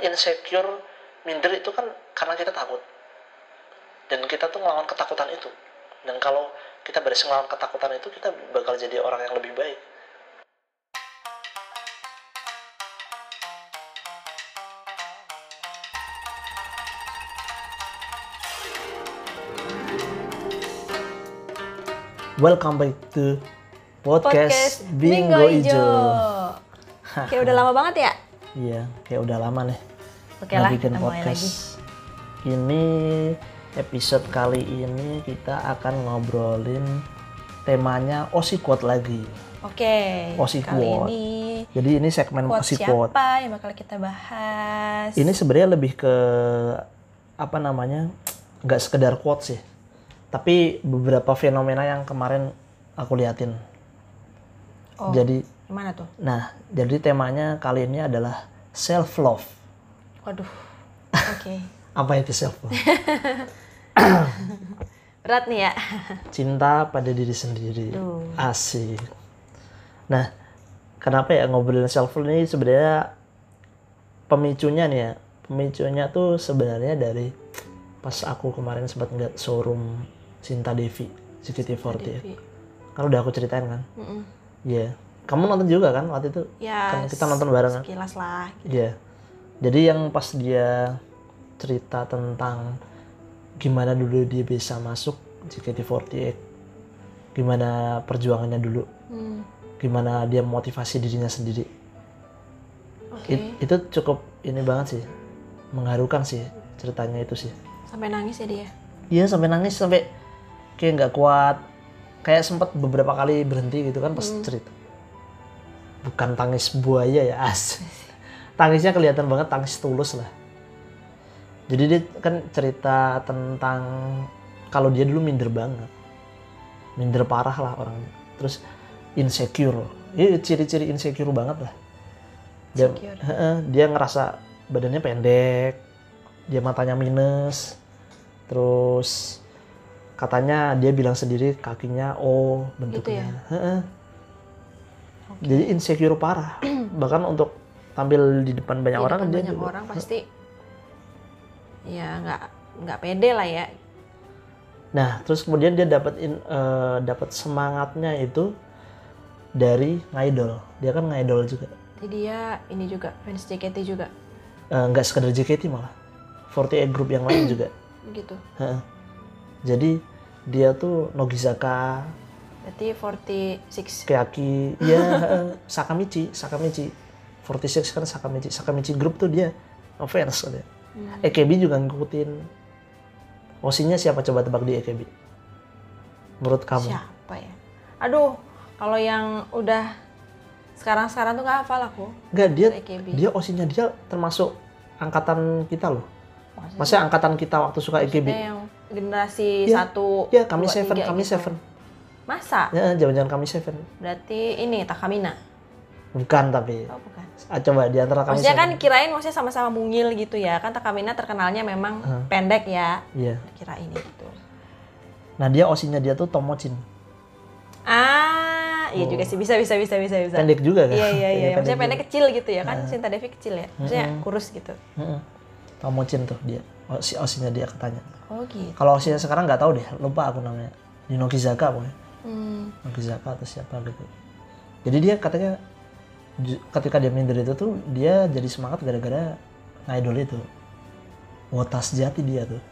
insecure minder itu kan karena kita takut dan kita tuh ngelawan ketakutan itu dan kalau kita berhasil ngelawan ketakutan itu kita bakal jadi orang yang lebih baik Welcome back to podcast, Bingo, Ijo. Kayak udah lama banget ya? Iya, kayak udah lama nih. Oke lah, bikin kita mulai podcast. lagi. Ini episode kali ini kita akan ngobrolin temanya Osi Quote lagi. Oke, Osi kali quote. ini Jadi ini segmen quote Osi siapa Quote. yang bakal kita bahas? Ini sebenarnya lebih ke apa namanya? nggak sekedar quote sih. Tapi beberapa fenomena yang kemarin aku liatin. Oh, Jadi gimana tuh? nah, jadi temanya kali ini adalah self love. Waduh, oke. Apa itu self love? Berat nih ya. Cinta pada diri sendiri. Duh. Asik. Nah, kenapa ya ngobrolin self love ini sebenarnya pemicunya nih ya. Pemicunya tuh sebenarnya dari pas aku kemarin sempat ngeliat showroom Sinta Devi, CKT48. Devi. Kan udah aku ceritain kan? Iya. Kamu nonton juga kan waktu itu? Ya, Kan kita nonton bareng kan? Sekilas lah. Iya. Jadi yang pas dia cerita tentang gimana dulu dia bisa masuk JKT48, gimana perjuangannya dulu, Hmm, gimana dia motivasi dirinya sendiri. Oke. It- itu cukup ini banget sih, mengharukan sih ceritanya itu sih. Sampai nangis ya dia. Iya sampai nangis sampai kayak nggak kuat, kayak sempat beberapa kali berhenti gitu kan pas cerita. Bukan tangis buaya ya as. Tangisnya kelihatan banget tangis tulus lah. Jadi dia kan cerita tentang kalau dia dulu minder banget, minder parah lah orangnya. Terus insecure, ini ciri-ciri insecure banget lah. Dia, Insecure. Heeh, dia ngerasa badannya pendek, dia matanya minus, terus katanya dia bilang sendiri kakinya O bentuknya. Heeh. Jadi insecure parah. Bahkan untuk tampil di depan banyak Di orang depan dia banyak juga- orang pasti ya nggak nggak pede lah ya. Nah, terus kemudian dia dapat eh, dapat semangatnya itu dari ngidol. Dia kan ngidol juga. Jadi dia ini juga fans JKT juga Eh, nggak sekedar JKT malah. 48 group yang lain juga. gitu. Heeh. Jadi dia tuh Nogizaka, Berarti 46 Keaki, ya Sakamichi, Sakamichi. 46 kan Sakamichi. Sakamichi group tuh dia fans kan ya. Hmm. EKB juga ngikutin. Osinya siapa coba tebak di EKB? Menurut kamu? Siapa ya? Aduh, kalau yang udah sekarang-sekarang tuh nggak hafal aku. Enggak, dia AKB. dia osinya dia termasuk angkatan kita loh. Maksudnya, Maksudnya angkatan kita waktu suka EKB. yang generasi Iya, satu, Ya, kami dua, seven, tiga kami gitu. seven. Masa? Ya, jangan-jangan kami seven. Berarti ini Takamina. Bukan tapi. Oh, bukan. Coba di antara kami Maksudnya kan kirain maksudnya sama-sama mungil gitu ya. Kan Takamina terkenalnya memang Hah. pendek ya. Iya. Kirain itu. Nah, dia osinya dia tuh Tomochin. Ah, iya Oh. juga sih bisa bisa bisa bisa bisa. Pendek juga kan? Iya iya iya. Maksudnya juga. pendek kecil gitu ya kan. Sinta Devi kecil ya. Maksudnya kurus gitu. Mm-mm. Tomochin tuh dia. Osi osinya dia katanya. Oh gitu. Kalau osinya sekarang nggak tahu deh, lupa aku namanya. Di Nogizaka pokoknya. Hmm. Nogizaka atau siapa gitu. Jadi dia katanya ketika dia minder itu tuh dia jadi semangat gara-gara ngidol itu. Wota sejati dia tuh.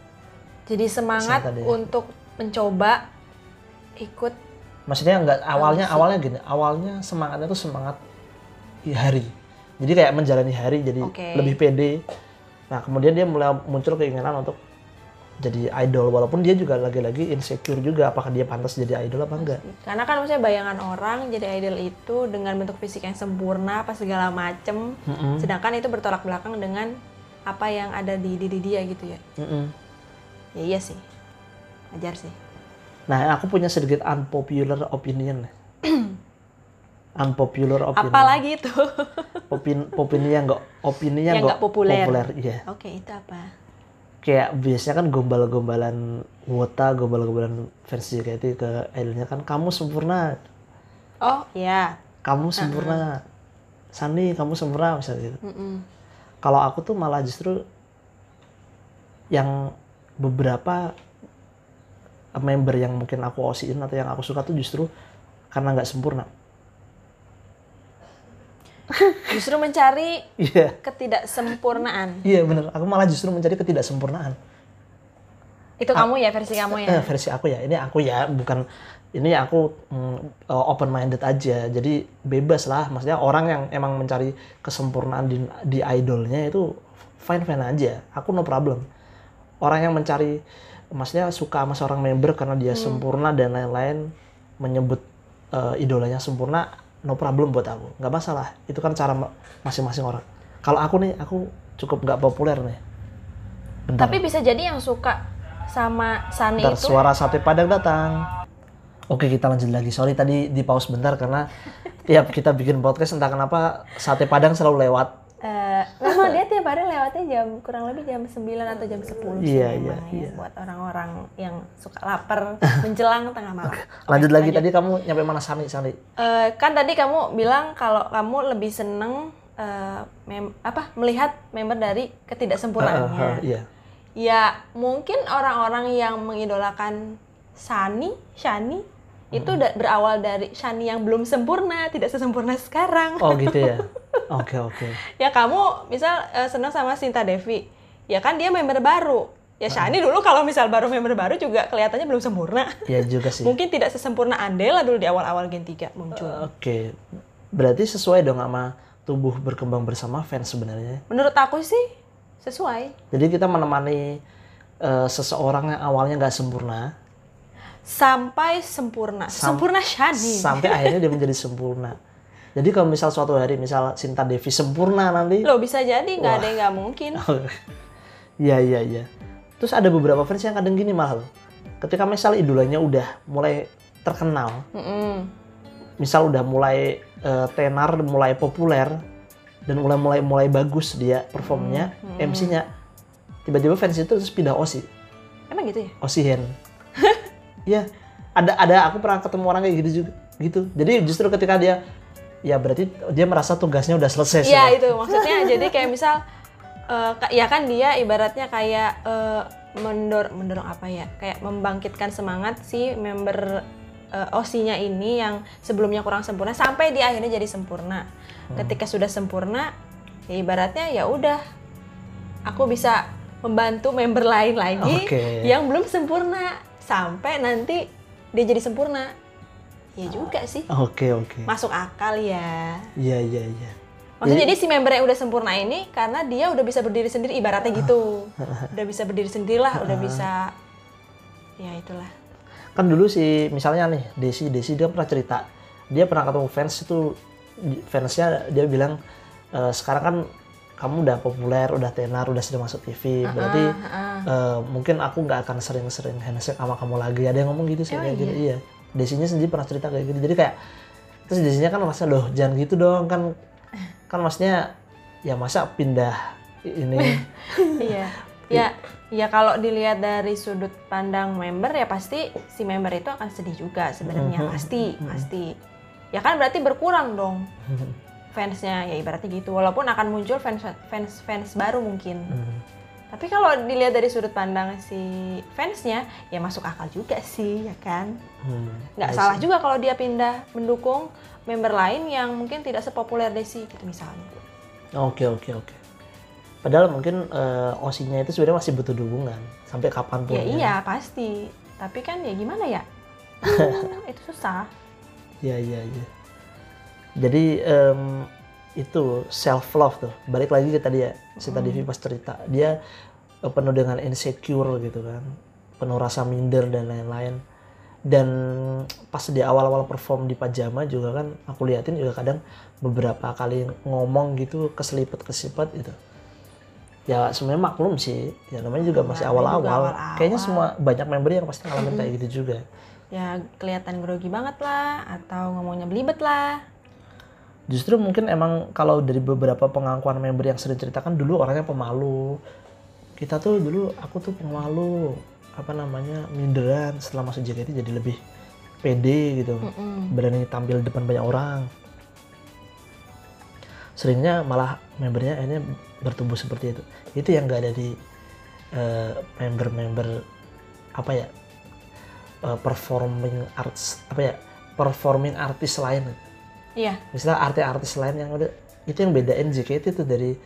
Jadi semangat untuk mencoba ikut Maksudnya nggak awalnya sih. awalnya gini, awalnya semangatnya tuh semangat hari. Jadi kayak menjalani hari jadi Oke. lebih pede. Nah kemudian dia mulai muncul keinginan untuk jadi idol walaupun dia juga lagi-lagi insecure juga apakah dia pantas jadi idol apa enggak. Karena kan maksudnya bayangan orang jadi idol itu dengan bentuk fisik yang sempurna apa segala macem. Mm-mm. Sedangkan itu bertolak belakang dengan apa yang ada di diri dia gitu ya. Mm-mm. Ya iya sih. Ajar sih. Nah aku punya sedikit unpopular opinion. unpopular opinion. Apalagi itu. Opin, opini yang nggak opini yang Yang nggak populer. iya. Oke, itu apa? Kayak biasanya kan gombal-gombalan wota, gombal-gombalan fans JKT ke idolnya kan kamu sempurna, Oh, iya. kamu sempurna, Sani kamu sempurna misalnya gitu. Mm-mm. kalau aku tuh malah justru yang beberapa member yang mungkin aku osiin atau yang aku suka tuh justru karena nggak sempurna Justru mencari iya. ketidaksempurnaan. iya bener. Aku malah justru mencari ketidaksempurnaan. Itu kamu ya versi kamu ya. Eh, versi aku ya. Ini aku ya bukan ini aku open minded aja. Jadi bebas lah. Maksudnya orang yang emang mencari kesempurnaan di, di idolnya itu fine fine aja. Aku no problem. Orang yang mencari maksudnya suka sama seorang member karena dia sempurna dan lain-lain menyebut eh, idolanya sempurna no problem buat aku nggak masalah itu kan cara ma- masing-masing orang kalau aku nih aku cukup nggak populer nih Bentar. Tapi bisa jadi yang suka sama Sani Bentar, itu suara sate padang datang. Oke, kita lanjut lagi. Sorry tadi di pause bentar karena tiap kita bikin podcast entah kenapa sate padang selalu lewat. Memang dia tiap hari lewatnya jam kurang lebih jam 9 atau jam 10 sih Iya, iya, ya, iya. buat orang-orang yang suka lapar menjelang tengah malam. Lanjut lagi tadi kamu nyampe mana Sani Sani? Eh, kan tadi kamu bilang kalau kamu lebih seneng eh, mem- apa melihat member dari ketidaksempurnaannya. Ah, ah, iya. Ya mungkin orang-orang yang mengidolakan Shani, Shani itu berawal dari Shani yang belum sempurna, tidak sesempurna sekarang. Oh gitu ya. Oke oke. Ya kamu misal eh, senang sama Sinta Devi, ya kan dia member baru. Ya Shani dulu kalau misal baru member baru juga kelihatannya belum sempurna. Iya juga sih. Mungkin tidak sesempurna Andela dulu di awal-awal Gen 3 muncul. Oke. Berarti sesuai dong sama tubuh berkembang bersama fans sebenarnya. Menurut aku sih sesuai. Jadi kita menemani eh, seseorang yang awalnya nggak sempurna Sampai sempurna. Sam- sempurna Shani. sampai akhirnya dia menjadi sempurna. Jadi kalau misal suatu hari misal Sinta Devi sempurna nanti Loh bisa jadi nggak ada yang nggak mungkin. Iya iya iya. Terus ada beberapa fans yang kadang gini malah. loh. Ketika misal idolanya udah mulai terkenal, Mm-mm. misal udah mulai eh, tenar, mulai populer dan mulai mulai mulai bagus dia performnya, MC-nya, tiba-tiba fans itu terus pindah osi, Emang gitu ya? osi hand. Iya, ada ada aku pernah ketemu orang kayak gitu juga, gitu. Jadi justru ketika dia ya berarti dia merasa tugasnya udah selesai. Iya sudah. itu maksudnya. jadi kayak misal, ka- ya kan dia ibaratnya kayak eh, mendor mendorong apa ya? Kayak membangkitkan semangat si member eh, OSI-nya ini yang sebelumnya kurang sempurna sampai dia akhirnya jadi sempurna. Ketika sudah sempurna, ya ibaratnya ya udah, aku bisa membantu member lain lagi Oke. yang belum sempurna sampai nanti dia jadi sempurna. Ya juga sih. Oke oke. Masuk akal ya. Iya iya iya. Maksudnya jadi si member yang udah sempurna ini karena dia udah bisa berdiri sendiri ibaratnya gitu. Udah bisa berdiri sendiri lah, udah bisa ya itulah. kan dulu si misalnya nih Desi Desi dia pernah cerita dia pernah ketemu fans itu fansnya dia bilang "Eh, sekarang kan kamu udah populer udah tenar udah sering masuk TV berarti eh, mungkin aku nggak akan sering-sering handshake sama kamu lagi ada yang ngomong gitu sih Oh, kayak gitu iya Desinya sendiri pernah cerita kayak gitu jadi kayak terus Desinya kan masa loh jangan gitu dong kan kan maksudnya ya masa pindah ini iya. Ya, ya kalau dilihat dari sudut pandang member ya pasti si member itu akan sedih juga sebenarnya pasti, pasti. Ya kan berarti berkurang dong fansnya ya ibaratnya gitu. Walaupun akan muncul fans fans fans baru mungkin. Hmm. Tapi kalau dilihat dari sudut pandang si fansnya, ya masuk akal juga sih, ya kan? Hmm, Nggak salah juga kalau dia pindah mendukung member lain yang mungkin tidak sepopuler Desi gitu misalnya. Oke oke oke. Padahal mungkin eh, osinya itu sebenarnya masih butuh dukungan sampai kapan pun. Ya iya pasti. Tapi kan ya gimana ya? Hmm, itu susah. Iya iya iya. Jadi em, itu self love tuh. Balik lagi ke tadi ya, si tadi Devi pas cerita dia eh, penuh dengan insecure gitu kan, penuh rasa minder dan lain-lain. Dan pas di awal-awal perform di pajama juga kan aku liatin juga kadang beberapa kali ngomong gitu keselipet-keselipet gitu. Ya sebenarnya maklum sih, ya namanya juga masih awal-awal. awal-awal. Kayaknya semua banyak member yang pasti ngalamin kayak gitu juga. Ya kelihatan grogi banget lah atau ngomongnya belibet lah. Justru mungkin emang kalau dari beberapa pengakuan member yang sering ceritakan dulu orangnya pemalu. Kita tuh dulu aku tuh pemalu, apa namanya minderan. Setelah masuk JKT jadi lebih pede gitu, Mm-mm. berani tampil depan banyak orang. Seringnya malah membernya akhirnya bertumbuh seperti itu itu yang nggak ada di eh, member-member apa ya eh, performing arts apa ya performing artis lain Iya. misalnya artis-artis lain yang ada itu yang bedain JKT itu dari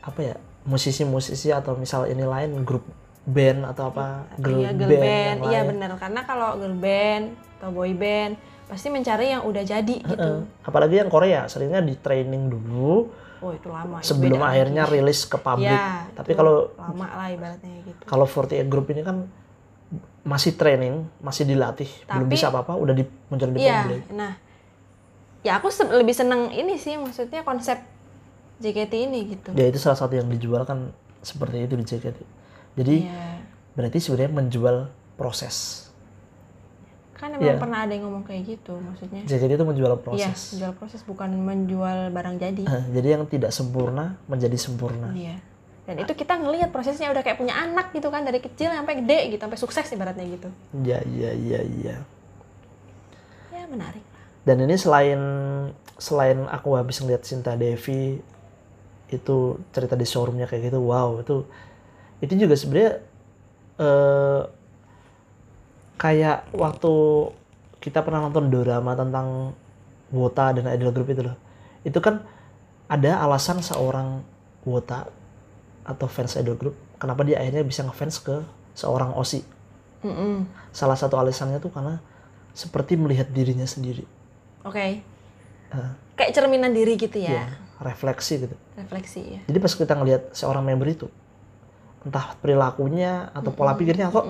apa ya musisi-musisi atau misal ini lain grup band atau apa girl, Iya, girl band, band. Iya benar. Karena kalau girl band atau boy band pasti mencari yang udah jadi gitu. Heeh. apalagi yang Korea seringnya di training dulu Oh itu lama. itu sebelum akhirnya lagi. rilis ke publik Ya, tapi kalau lama lah ibaratnya gitu. kalau 48 group ini kan masih training masih dilatih belum Tapi- bisa apa-apa udah di, muncul di Iya. publik Nah, ya aku se- lebih seneng ini sih maksudnya konsep JKT ini gitu. ya itu salah satu yang dijual kan seperti itu di JKT jadi Iya. berarti sebenarnya menjual proses Kan emang Iya. pernah ada yang ngomong kayak gitu maksudnya. JKT itu menjual Iya, proses menjual proses bukan menjual barang jadi. Eh, jadi yang tidak sempurna menjadi sempurna Iya. Dan itu kita ngelihat prosesnya udah kayak punya anak gitu kan dari kecil sampai gede gitu, sampai sukses ibaratnya gitu. ya ya ya ya Ya menarik. Dan ini selain selain aku habis ngeliat Cinta Devi itu cerita di showroomnya kayak gitu wow itu itu juga sebenarnya eh kayak waktu kita pernah nonton drama tentang Wota dan idol group itu loh. Itu kan ada alasan seorang Wota atau fans idol group kenapa dia akhirnya bisa ngefans ke seorang Osi. Mm-mm. salah satu alasannya tuh karena seperti melihat dirinya sendiri Oke. Eh, Kayak cerminan diri gitu ya. ya, refleksi gitu Refleksi ya. jadi pas kita ngelihat seorang member itu entah perilakunya atau pola pikirnya kok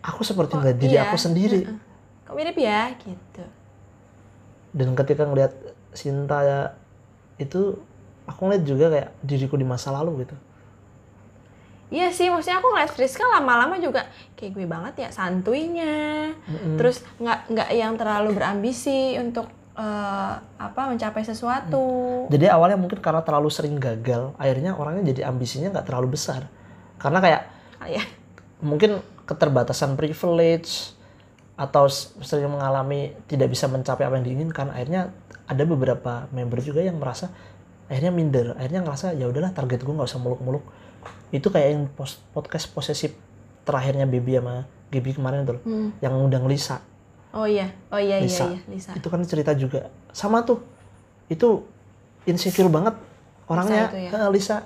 aku seperti Kok ngeliat diri iya, aku sendiri. Kok mirip ya gitu. dan ketika ngelihat Sinta ya, itu aku ngeliat juga kayak diriku di masa lalu gitu Iya sih, maksudnya aku ngeliat Friska lama-lama juga kayak gue banget ya, santuinya. Mm-mm. Terus nggak nggak yang terlalu berambisi untuk eh, apa mencapai sesuatu. jadi awalnya mungkin karena terlalu sering gagal akhirnya orangnya jadi ambisinya nggak terlalu besar karena kayak Kali ya. mungkin keterbatasan privilege atau sering mengalami tidak bisa mencapai apa yang diinginkan akhirnya ada beberapa member juga yang merasa akhirnya minder akhirnya ngerasa ya udahlah target gue nggak usah muluk-muluk itu kayak yang podcast posesif terakhirnya Baby sama Gaby kemarin tuh Hmm. yang undang Lisa Oh iya, oh iya Lisa. iya iya Lisa. itu kan cerita juga sama tuh itu insecure banget orangnya itu ya? "Eh, Lisa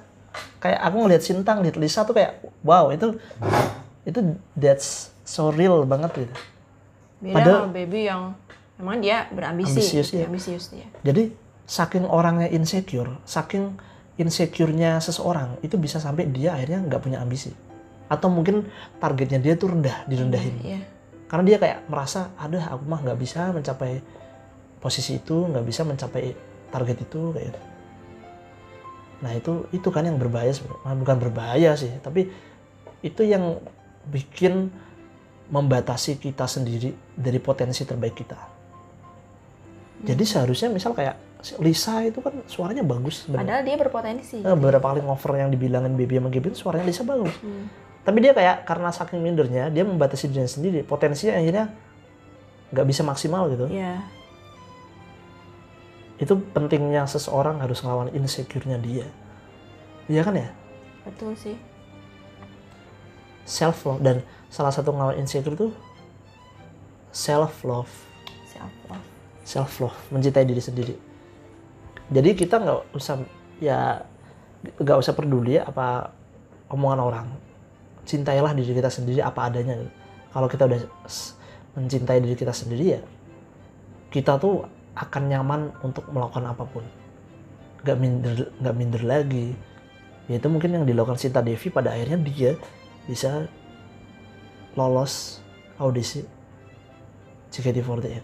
kayak aku ngeliat Sintang ngeliat Lisa tuh kayak wow itu itu that's so real banget gitu Beda Padahal- sama baby yang memang dia berambisi, Ambisius, gitu, iya. ambisius dia. jadi saking orangnya insecure saking insecure-nya seseorang itu bisa sampai dia akhirnya nggak punya ambisi atau mungkin targetnya dia tuh rendah direndahin Iya. Karena dia kayak merasa ada aku mah nggak bisa mencapai posisi itu nggak bisa mencapai target itu kayak gitu. nah itu itu kan yang berbahaya sebenarnya Nah, bukan berbahaya sih tapi itu yang bikin membatasi kita sendiri dari potensi terbaik kita jadi seharusnya misal kayak Lisa itu kan suaranya bagus sebenarnya Padahal dia berpotensi. Eh, beberapa kali ngover yang dibilangin Baby sama Gavin suaranya Lisa bagus Hmm. Tapi dia kayak karena saking mindernya dia membatasi dirinya sendiri. Potensinya akhirnya nggak bisa maksimal gitu. Iya. itu pentingnya seseorang harus ngelawan insecure-nya dia. Iya kan ya? Betul sih. self love dan salah satu ngelawan insecure itu self love Self love. self love mencintai diri sendiri. Jadi kita nggak usah ya nggak usah peduli apa omongan orang cintailah diri kita sendiri apa adanya. Kalau kita udah mencintai diri kita sendiri ya kita tuh akan nyaman untuk melakukan apa pun. Nggak minder nggak minder lagi. Ya itu mungkin yang dilakukan Sinta Devi pada akhirnya dia bisa lolos audisi JKT48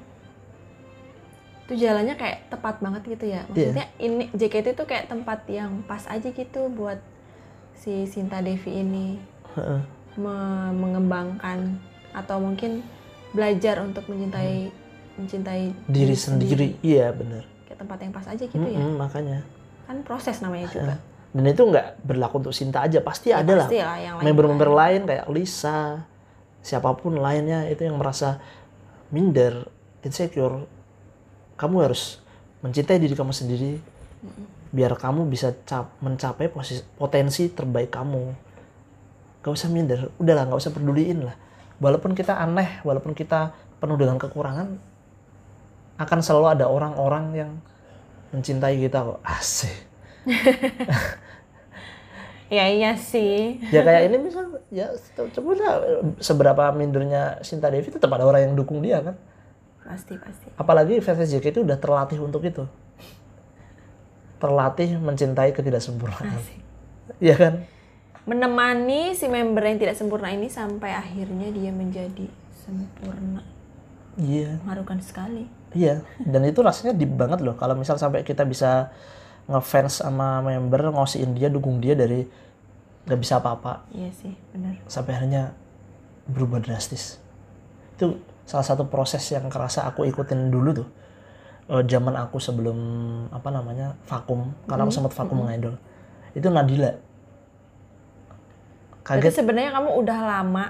Itu jalannya kayak tepat banget gitu ya. Maksudnya ini JKT itu kayak tempat yang pas aja gitu buat si Sinta Devi ini Me- mengembangkan atau mungkin belajar untuk mencintai mencintai diri sendiri. iya bener Kayak tempat yang pas aja gitu ya. Mm-mm, makanya. Kan proses namanya juga. dan itu nggak berlaku untuk Sinta aja pasti Ya, ada lah. lah yang lain. member-member lain kayak Lisa siapa pun lainnya itu yang merasa minder insecure. Kamu harus mencintai diri kamu sendiri biar kamu bisa cap- mencapai posisi potensi terbaik kamu gak usah minder. Udahlah nggak usah peduliin lah. Walaupun kita aneh walaupun kita penuh dengan kekurangan akan selalu ada orang-orang yang mencintai kita kok. Asik. Ya iya sih. ya kayak ini misal ya coba lah. Seberapa mindernya Sinta Devi tetap ada orang yang dukung dia kan? Pasti pasti. apalagi fans JKT udah terlatih untuk itu. Terlatih mencintai ketidaksempurnaan. Asik. ya kan Menemani si member yang tidak sempurna ini sampai akhirnya dia menjadi sempurna. iya. Mengharukan sekali. iya dan itu rasanya deep banget loh. Kalau misal sampai kita bisa ngefans sama member ngosiin dia dukung dia dari nggak bisa apa-apa. Iya sih, benar. sampai akhirnya berubah drastis. Itu salah satu proses yang kerasa aku ikutin dulu tuh. Eh, zaman aku sebelum apa namanya vakum. Karena aku sempat vakum ngidol itu Nadila Kaget sebenarnya kamu udah lama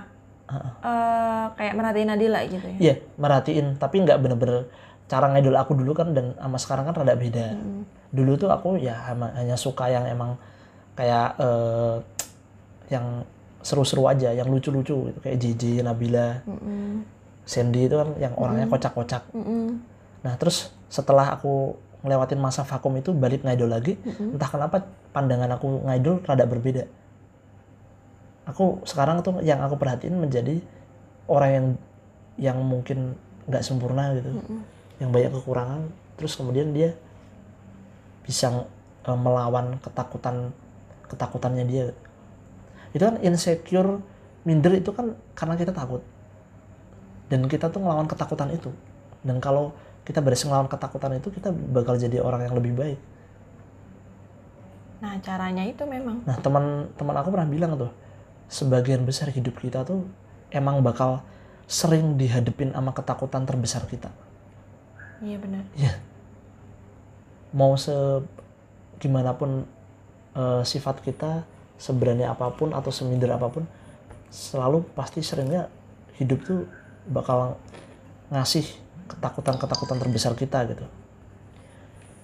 eh, kayak merhatiin Nadila gitu ya. iya merhatiin tapi nggak bener-bener cara ngidol aku dulu kan dan sama sekarang kan rada beda dulu tuh aku ya hanya suka yang emang kayak eh, yang seru-seru aja yang lucu-lucu gitu kayak JJ Nabila Mm-mm. Sandy itu kan yang orangnya kocak-kocak. Mm-mm. Nah terus setelah aku ngelewatin masa vakum itu balik ngidol lagi, entah kenapa pandangan aku ngidol rada berbeda. Aku sekarang tuh yang aku perhatiin menjadi orang yang yang mungkin nggak sempurna gitu, yang banyak kekurangan. Terus kemudian dia bisa eh, melawan ketakutan ketakutannya dia. Itu kan insecure, minder itu kan karena kita takut dan kita tuh ngelawan ketakutan itu dan kalau kita berhasil ngelawan ketakutan itu kita bakal jadi orang yang lebih baik Nah, caranya itu memang. nah teman-teman aku pernah bilang tuh sebagian besar hidup kita tuh emang bakal sering dihadepin sama ketakutan terbesar kita. Iya benar. ya mau se gimana pun eh, sifat kita seberani apa pun atau seminder apa pun selalu pasti seringnya hidup tuh bakal ngasih ketakutan-ketakutan terbesar kita gitu.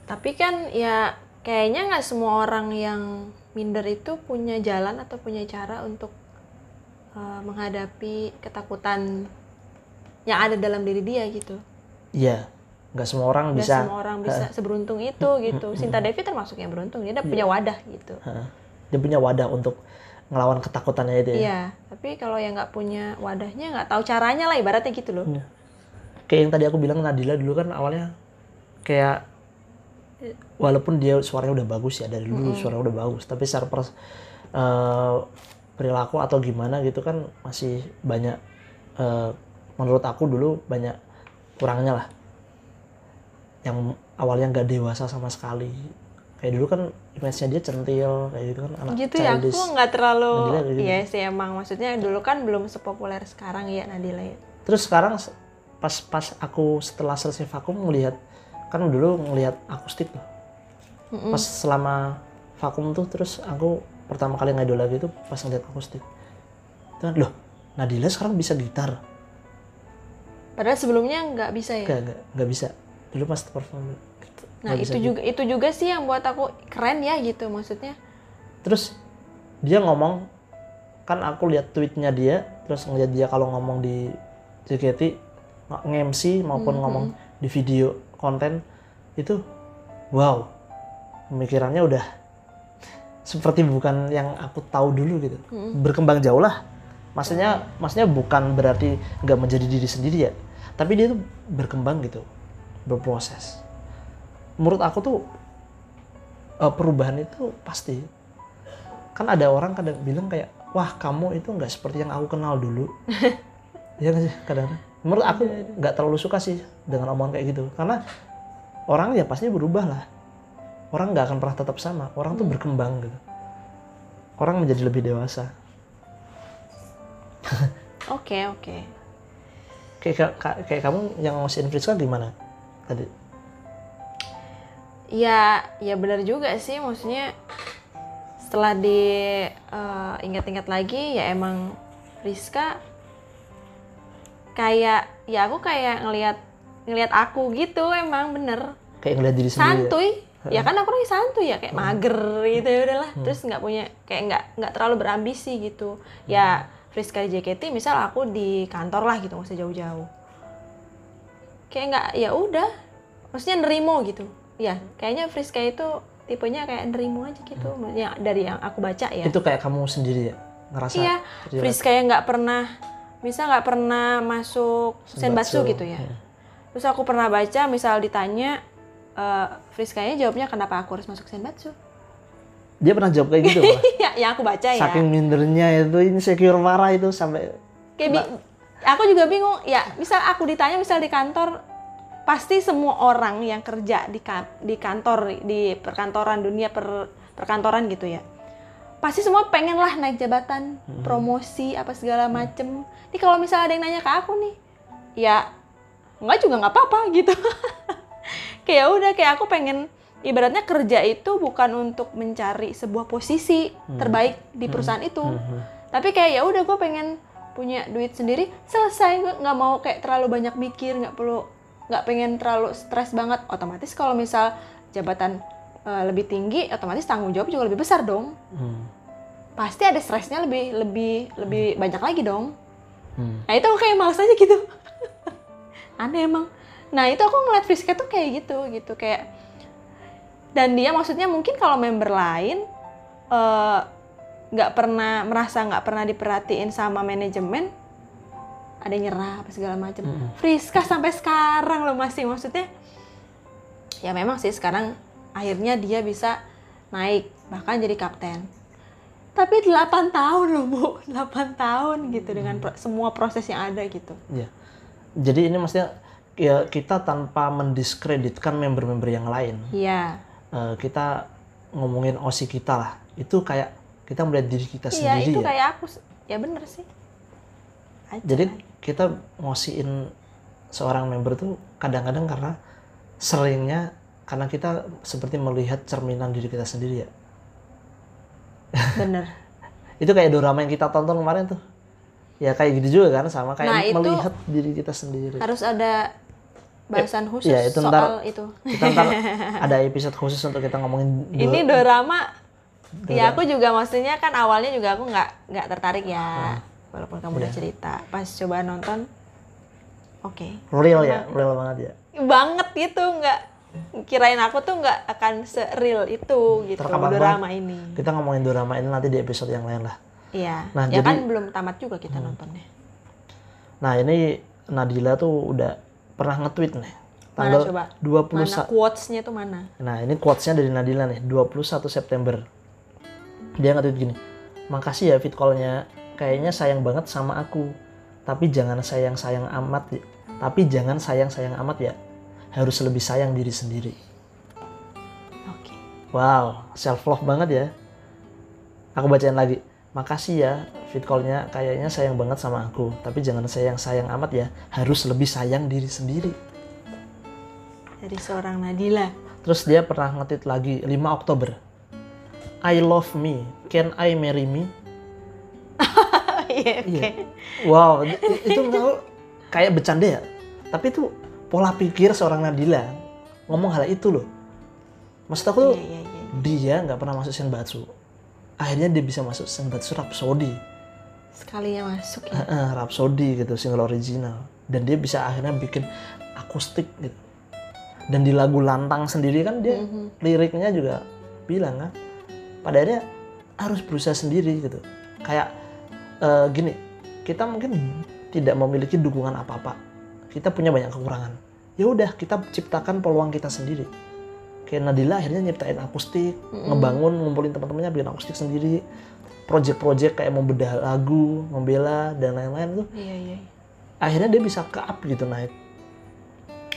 Tapi kan ya kayaknya nggak semua orang yang minder itu punya jalan atau punya cara untuk uh, menghadapi ketakutan yang ada dalam diri dia gitu. Iya, nggak semua orang Nggak bisa. semua orang bisa seberuntung itu gitu. Sinta Devi termasuk yang beruntung. Dia udah punya wadah gitu. Dia punya wadah untuk ngelawan ketakutannya itu ya. Iya, tapi kalau yang nggak punya wadahnya nggak tahu caranya lah ibaratnya gitu loh. Iya. Kayak yang tadi aku bilang Nadila dulu kan awalnya kayak walaupun dia suaranya udah bagus ya dari dulu suaranya udah bagus, tapi secara pers- eh, perilaku atau gimana gitu kan masih banyak eh, menurut aku dulu banyak kurangnya lah. Yang awalnya nggak dewasa sama sekali. Kayak dulu kan image-nya dia centil kayak gitu kan anak Gitu ya, aku nggak terlalu. Nadila gitu. Iya sih emang maksudnya dulu kan belum sepopuler sekarang ya Nadila ya. Terus sekarang se- pas pas aku setelah selesai vakum ngelihat kan dulu ngelihat akustik tuh. Pas selama vakum tuh terus aku pertama kali ngidol lagi tuh pas ngeliat akustik. Itu kan, loh Nadila sekarang bisa gitar. Padahal sebelumnya nggak bisa ya. Gak, gak, gak bisa. Dulu pas perform. Nah nggak itu juga itu juga sih yang buat aku keren ya gitu maksudnya. Terus dia ngomong kan aku lihat tweetnya dia terus ngeliat dia kalau ngomong di JKT nge-MC maupun ngomong di video konten itu wow pemikirannya udah seperti bukan yang aku tahu dulu gitu. Berkembang jauh lah. Maksudnya maksudnya bukan berarti nggak menjadi diri sendiri ya. Tapi dia tuh berkembang gitu berproses. Menurut aku tuh eh, perubahan itu pasti. Kan ada orang kadang bilang kayak wah kamu itu nggak seperti yang aku kenal dulu. Ya sih kadang menurut aku nggak terlalu suka sih dengan omongan kayak gitu. Karena orang ya pasti berubah lah. Orang nggak akan pernah tetap sama. Orang tuh berkembang gitu. Orang menjadi lebih dewasa. Oke oke. kayak ka- ka- kayak kamu yang ngasihin Friska gimana tadi? Ya ya benar juga sih. Maksudnya setelah di eh, ingat-ingat lagi ya emang Rizka kayak ya aku kayak ngelihat ngelihat aku gitu emang bener. Kayak ngeliat diri sendiri ya? santuy. Ya kan aku lagi santuy ya kayak mager gitu ya udahlah. Terus nggak punya kayak nggak nggak terlalu berambisi gitu. Ya Friska di JKT misal aku di kantor lah gitu nggak usah jauh-jauh. Kayak nggak ya udah. Maksudnya nerimo gitu. Ya kayaknya Friska itu tipenya kayak nerimo aja gitu. Ya dari yang aku baca ya. Itu kayak kamu sendiri ya ngerasa iya. Friska yang nggak pernah misal nggak pernah masuk senbatsu Senbatsu, gitu ya. Iya. terus aku pernah baca misal ditanya eh Friskanya jawabnya kenapa aku harus masuk senbatsu? Dia pernah jawab kayak gitu malah. ya yang aku baca ya. Saking mindernya itu insecure marah itu sampai kayak bi- aku juga bingung ya misal aku ditanya misal di kantor pasti semua orang yang kerja di ka- di kantor di perkantoran dunia per perkantoran gitu ya pasti semua pengen lah naik jabatan promosi apa segala macem. Ini kalau misalnya ada yang nanya ke aku nih ya nggak juga nggak apa-apa gitu. Kayak ya udah kayak aku pengen ibaratnya kerja itu bukan untuk mencari sebuah posisi terbaik di perusahaan itu. Tapi kayak ya udah gue pengen punya duit sendiri. Selesai gue nggak mau kayak terlalu banyak mikir nggak perlu nggak pengen terlalu stres banget. Otomatis kalau misal jabatan eh, lebih tinggi otomatis tanggung jawab juga lebih besar dong. Hmm, pasti ada stresnya lebih lebih lebih banyak lagi dong. Hmm. nah itu aku kayak males aja gitu. Aneh emang. Nah itu aku ngeliat Friska tuh kayak gitu gitu. Kayak dan dia maksudnya mungkin kalau member lain eh, nggak pernah merasa nggak pernah diperhatiin sama manajemen ada yang nyerah apa segala macam. Friska sampai sekarang loh masih maksudnya ya memang sih sekarang akhirnya dia bisa naik bahkan jadi kapten tapi 8 tahun loh bu 8 tahun gitu dengan pro- semua proses yang ada gitu Iya. Jadi ini maksudnya ya kita tanpa mendiskreditkan member-member yang lain. iya eh, kita ngomongin osi kita lah. Itu kayak kita melihat diri kita iya sendiri itu ya. kayak aku ya bener sih Aja. Jadi kita ngosiin seorang member tuh kadang-kadang karena seringnya karena kita seperti melihat cerminan diri kita sendiri ya. Bener. Itu kayak dorama yang kita tonton kemarin tuh. Ya kayak gitu juga kan sama kayak Nah, melihat diri kita sendiri. harus ada bahasan khusus iya, itu soal ntar- itu. Kita ntar ada episode khusus untuk kita ngomongin ini dorama ya aku juga maksudnya kan awalnya juga aku nggak nggak tertarik ya. Walaupun kamu udah cerita pas coba nonton oke. Real ya, real banget ya. banget gitu nggak kirain aku tuh nggak akan se-real itu gitu drama ini Kita ngomongin drama ini nanti di episode yang lain lah. iya Nah, ya jadi- kan belum tamat juga kita nontonnya Nah ini Nadila tuh udah pernah nge-tweet nih. mana Tanggal coba 20 mana quotes-nya tuh mana Nah ini quotes-nya dari Nadila nih, 21 September. Dia nge-tweet gini, makasih ya fit call-nya, kayaknya sayang banget sama aku. Tapi jangan sayang-sayang amat ya. Tapi jangan sayang-sayang amat ya. Harus lebih sayang diri sendiri. oke Wow, self love banget ya. Aku bacain lagi. Makasih ya, fit call-nya kayaknya sayang banget sama aku. Tapi jangan sayang-sayang amat ya. Harus lebih sayang diri sendiri. dari seorang Nadila Terus dia pernah ngetit lagi 5 Oktober. I love me, can I marry me? iya oke Wow, i- i- itu menurut aku kayak bercanda ya. Tapi itu pola pikir seorang Nadila ngomong hal itu loh. Maksud aku tuh iya iya iya dia nggak pernah masuk Senbatsu. Akhirnya dia bisa masuk Senbatsu Rhapsody. sekalinya masuk ya Heeh, Rhapsody gitu, single original. Dan dia bisa akhirnya bikin akustik gitu. Dan di lagu Lantang sendiri kan dia Mhm. liriknya juga bilang kan pada akhirnya harus berusaha sendiri gitu kayak eh, gini kita mungkin tidak memiliki dukungan apa-apa kita punya banyak kekurangan ya udah kita ciptakan peluang kita sendiri. Kayak Nadila akhirnya nyiptain akustik ngebangun ngumpulin teman-temannya bikin akustik sendiri. Project-project kayak membedah lagu membela dan lain-lain tuh. Iya iya akhirnya dia bisa ke up gitu naik.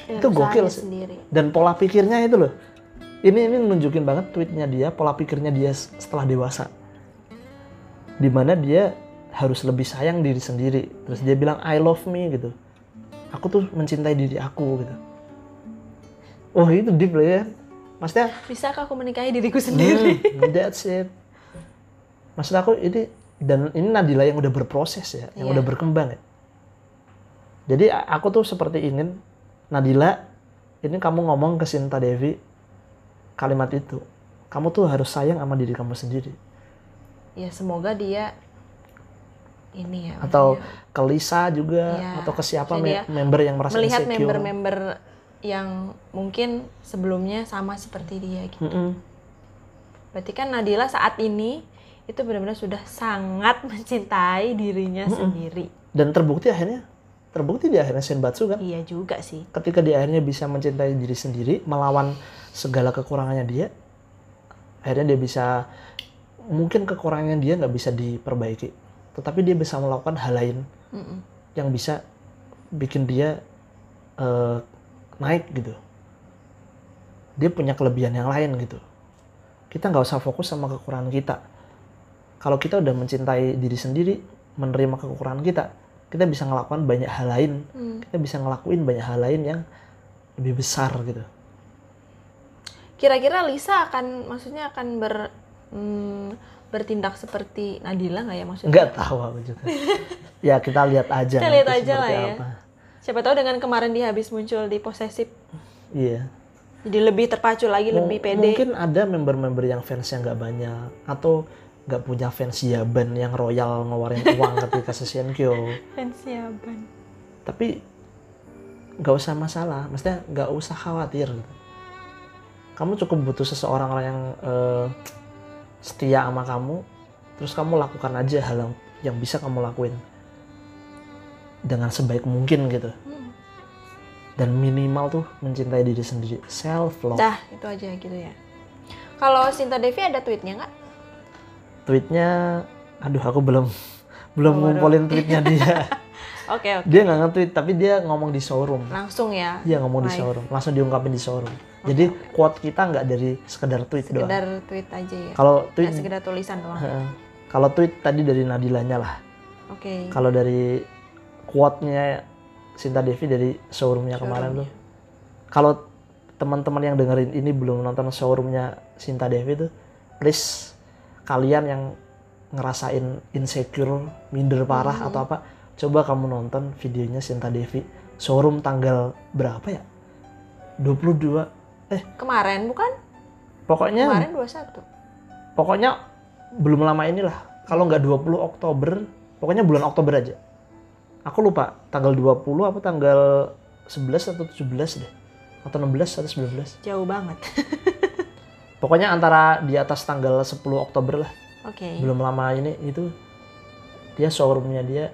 Dengan Itu gokil sih. sendiri. Dan pola pikirnya itu loh. Ini ini nunjukin banget tweetnya dia pola pikirnya dia setelah dewasa. Di mana dia harus lebih sayang diri sendiri. Terus dia bilang I love me gitu aku tuh mencintai diri aku gitu oh itu deep lah ya maksudnya bisakah aku menikahi diriku sendiri hmm, that's it maksud aku ini dan ini Nadila yang udah berproses ya yang Iya. udah berkembang ya jadi aku tuh seperti ingin Nadila ini kamu ngomong ke Sinta Devi kalimat itu. Kamu tuh harus sayang sama diri kamu sendiri. Ya semoga dia ini ya. Atau maksudnya ke Lisa juga Iya, atau ke siapa me- member yang merasa melihat insecure. member-member yang mungkin sebelumnya sama seperti dia gitu. Mm-mm. Berarti kan Nadila saat ini itu benar-benar sudah sangat mencintai dirinya sendiri. Dan terbukti akhirnya terbukti di akhirnya Senbatsu kan Iya juga sih. ketika dia akhirnya bisa mencintai diri sendiri melawan segala kekurangannya dia akhirnya dia bisa mungkin kekurangannya dia nggak bisa diperbaiki tetapi dia bisa melakukan hal lain Mm-mm. yang bisa bikin dia eh, naik gitu. Dia punya kelebihan yang lain gitu. Kita nggak usah fokus sama kekurangan kita. Kalau kita udah mencintai diri sendiri menerima kekurangan kita kita bisa ngelakukan banyak hal lain. Hmm. kita bisa ngelakuin banyak hal lain yang lebih besar gitu. Kira-kira Lisa akan maksudnya akan ber mm, bertindak seperti Nadila nggak ya maksudnya? nggak tahu aku juga ya kita lihat aja Kita lihat aja lah ya. apa. Siapa tahu dengan kemarin dia habis muncul di posesif iya jadi lebih terpacu lagi, M- lebih pede. mungkin ada member-member yang fansnya nggak banyak atau nggak punya fans Yaban yang royal ngeluarin uang ketika Sesenkyo Fans Yaban. tapi nggak usah masalah maksudnya nggak usah khawatir kamu cukup butuh seseorang yang eh, setia sama kamu terus kamu lakukan aja hal yang, bisa kamu lakuin dengan sebaik mungkin gitu Hmm. dan minimal tuh mencintai diri sendiri self love Dah, itu aja gitu ya. Kalau Sinta Devi ada tweetnya nggak? tweetnya aduh aku belum belum Oh, ngumpulin tweetnya dia Oke, oke. dia nggak nge-tweet tapi dia ngomong di showroom Langsung ya. dia ngomong di showroom langsung diungkapin di showroom jadi quote kita nggak dari sekedar tweet doang. Sekedar tweet aja ya. kalau tweet Nggak sekedar tulisan doang. Kalau tweet tadi dari Nadilanya lah. Oke. kalau dari quote-nya Sinta Devi dari showroomnya kemarin tuh. Kalau teman-teman yang dengerin ini belum nonton showroomnya Sinta Devi tuh please kalian yang ngerasain insecure minder parah atau apa coba kamu nonton videonya Sinta Devi. Showroom tanggal berapa ya? 22 eh Kemarin bukan? pokoknya Kemarin 21. pokoknya belum lama inilah kalau nggak 20 Oktober pokoknya bulan Oktober aja aku lupa tanggal 20 apa tanggal 11 atau 17 deh atau 16 atau 19 Jauh banget. pokoknya antara di atas tanggal 10 Oktober lah Oke. belum lama ini itu dia showroomnya dia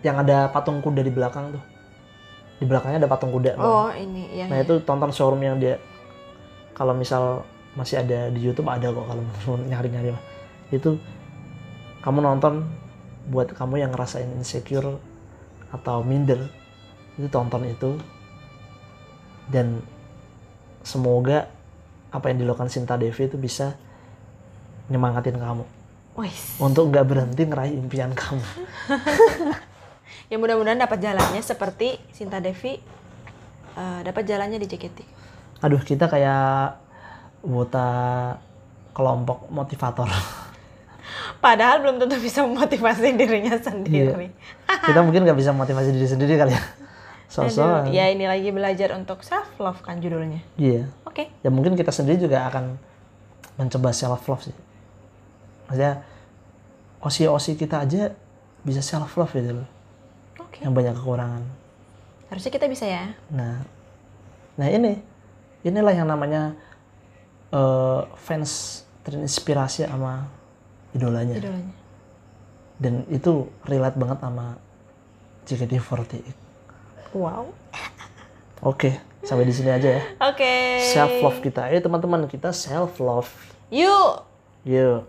yang ada patung kuda di belakang tuh di belakangnya ada patung kuda Oh, ini ya. nah itu tonton showroom yang dia kalau misal masih ada di YouTube ada kok kalau mau nyari-nyari mah itu kamu nonton buat kamu yang ngerasain insecure atau minder itu tonton itu dan semoga apa yang dilakukan Sinta Devi itu bisa nyemangatin kamu Wih. untuk nggak berhenti ngeraih impian kamu Ya mudah-mudahan dapat jalannya seperti Sinta Devi eh, dapat jalannya di JKT. Aduh kita kayak wota kelompok motivator Padahal belum tentu bisa memotivasi dirinya sendiri. kita mungkin nggak bisa motivasi diri sendiri kali ya Aduh, sosok ya ini lagi belajar untuk self love kan judulnya. iya Oke. ya mungkin kita sendiri juga akan mencoba self love sih maksudnya osi osi kita aja bisa self love gitu loh Oke. yang banyak kekurangan Harusnya kita bisa ya. nah nah ini inilah yang namanya eh, fans terinspirasi sama idolanya Judulnya. dan itu relate banget sama JKT48 Wow. oke sampai di sini aja ya Oke. self love kita ayo teman-teman kita self love Yuk. yuk